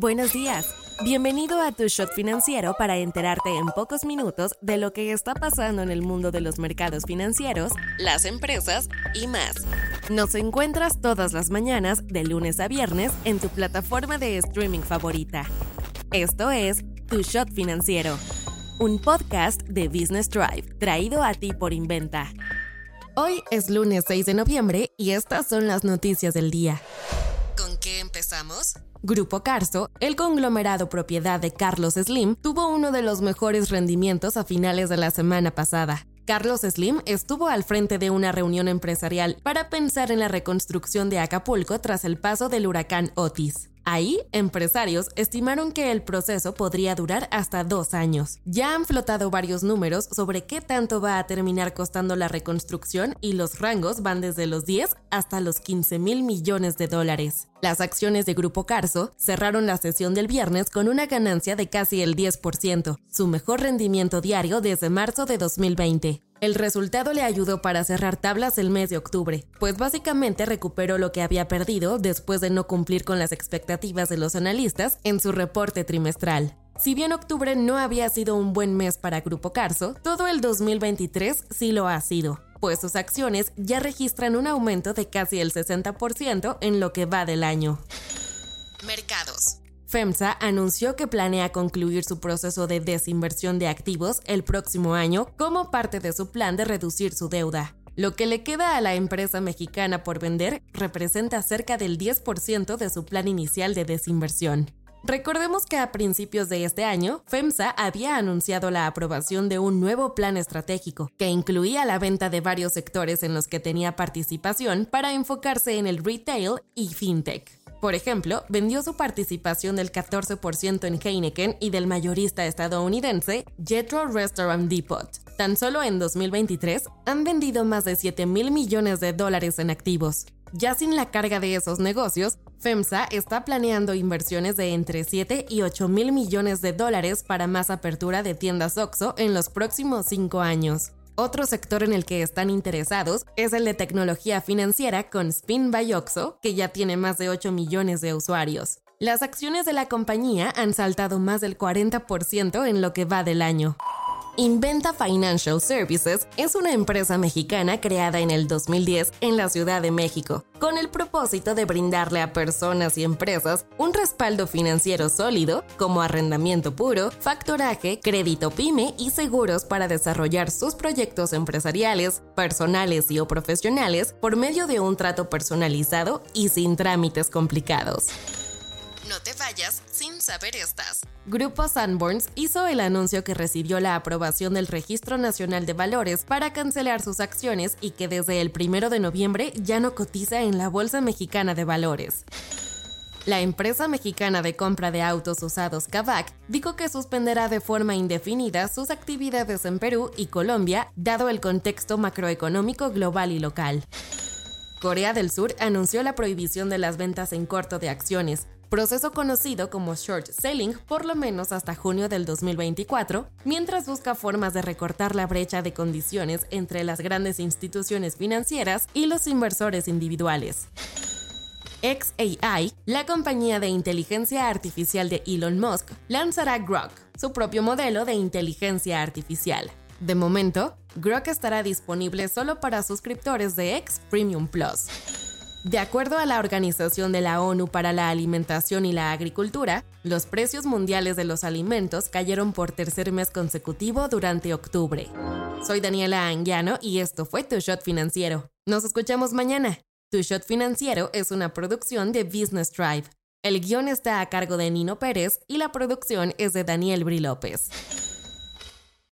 Buenos días. Bienvenido a tu shot financiero para enterarte en pocos minutos de lo que está pasando en el mundo de los mercados financieros, las empresas y más. Nos encuentras todas las mañanas de lunes a viernes en tu plataforma de streaming favorita. Esto es Tu Shot Financiero, un podcast de Business Drive traído a ti por Inventa. Hoy es lunes 6 de noviembre y estas son las noticias del día. ¿Con qué empezamos? Grupo Carso, el conglomerado propiedad de Carlos Slim, tuvo uno de los mejores rendimientos a finales de la semana pasada. Carlos Slim estuvo al frente de una reunión empresarial para pensar en la reconstrucción de Acapulco tras el paso del huracán Otis. Ahí, empresarios estimaron que el proceso podría durar hasta dos años. Ya han flotado varios números sobre qué tanto va a terminar costando la reconstrucción y los rangos van desde los 10 hasta los 15 mil millones de dólares. Las acciones de Grupo Carso cerraron la sesión del viernes con una ganancia de casi el 10%, su mejor rendimiento diario desde marzo de 2020. El resultado le ayudó para cerrar tablas el mes de octubre, pues básicamente recuperó lo que había perdido después de no cumplir con las expectativas de los analistas en su reporte trimestral. Si bien octubre no había sido un buen mes para Grupo Carso, todo el 2023 sí lo ha sido, pues sus acciones ya registran un aumento de casi el 60% en lo que va del año. Mercados. FEMSA anunció que planea concluir su proceso de desinversión de activos el próximo año como parte de su plan de reducir su deuda. Lo que le queda a la empresa mexicana por vender representa cerca del 10% de su plan inicial de desinversión. Recordemos que a principios de este año, FEMSA había anunciado la aprobación de un nuevo plan estratégico que incluía la venta de varios sectores en los que tenía participación para enfocarse en el retail y fintech. Por ejemplo, vendió su participación del 14% en Heineken y del mayorista estadounidense Jetro Restaurant Depot. Tan solo en 2023 han vendido más de 7 mil millones de dólares en activos. Ya sin la carga de esos negocios, FEMSA está planeando inversiones de entre 7 y 8 mil millones de dólares para más apertura de tiendas OXO en los próximos cinco años. Otro sector en el que están interesados es el de tecnología financiera con Spin by Oxo, que ya tiene más de 8 millones de usuarios. Las acciones de la compañía han saltado más del 40% en lo que va del año. Inventa Financial Services es una empresa mexicana creada en el 2010 en la Ciudad de México, con el propósito de brindarle a personas y empresas un respaldo financiero sólido, como arrendamiento puro, factoraje, crédito pyme y seguros para desarrollar sus proyectos empresariales, personales y o profesionales por medio de un trato personalizado y sin trámites complicados. No te vayas sin saber estas. Grupo Sanborns hizo el anuncio que recibió la aprobación del Registro Nacional de Valores para cancelar sus acciones y que desde el 1 de noviembre ya no cotiza en la Bolsa Mexicana de Valores. La empresa mexicana de compra de autos usados Kavak dijo que suspenderá de forma indefinida sus actividades en Perú y Colombia, dado el contexto macroeconómico global y local. Corea del Sur anunció la prohibición de las ventas en corto de acciones, proceso conocido como short selling por lo menos hasta junio del 2024, mientras busca formas de recortar la brecha de condiciones entre las grandes instituciones financieras y los inversores individuales. XAI, la compañía de inteligencia artificial de Elon Musk, lanzará Grok, su propio modelo de inteligencia artificial. De momento, Grok estará disponible solo para suscriptores de X Premium Plus. De acuerdo a la Organización de la ONU para la Alimentación y la Agricultura, los precios mundiales de los alimentos cayeron por tercer mes consecutivo durante octubre. Soy Daniela Anguiano y esto fue Tu Shot Financiero. Nos escuchamos mañana. Tu Shot Financiero es una producción de Business Drive. El guion está a cargo de Nino Pérez y la producción es de Daniel Bri López.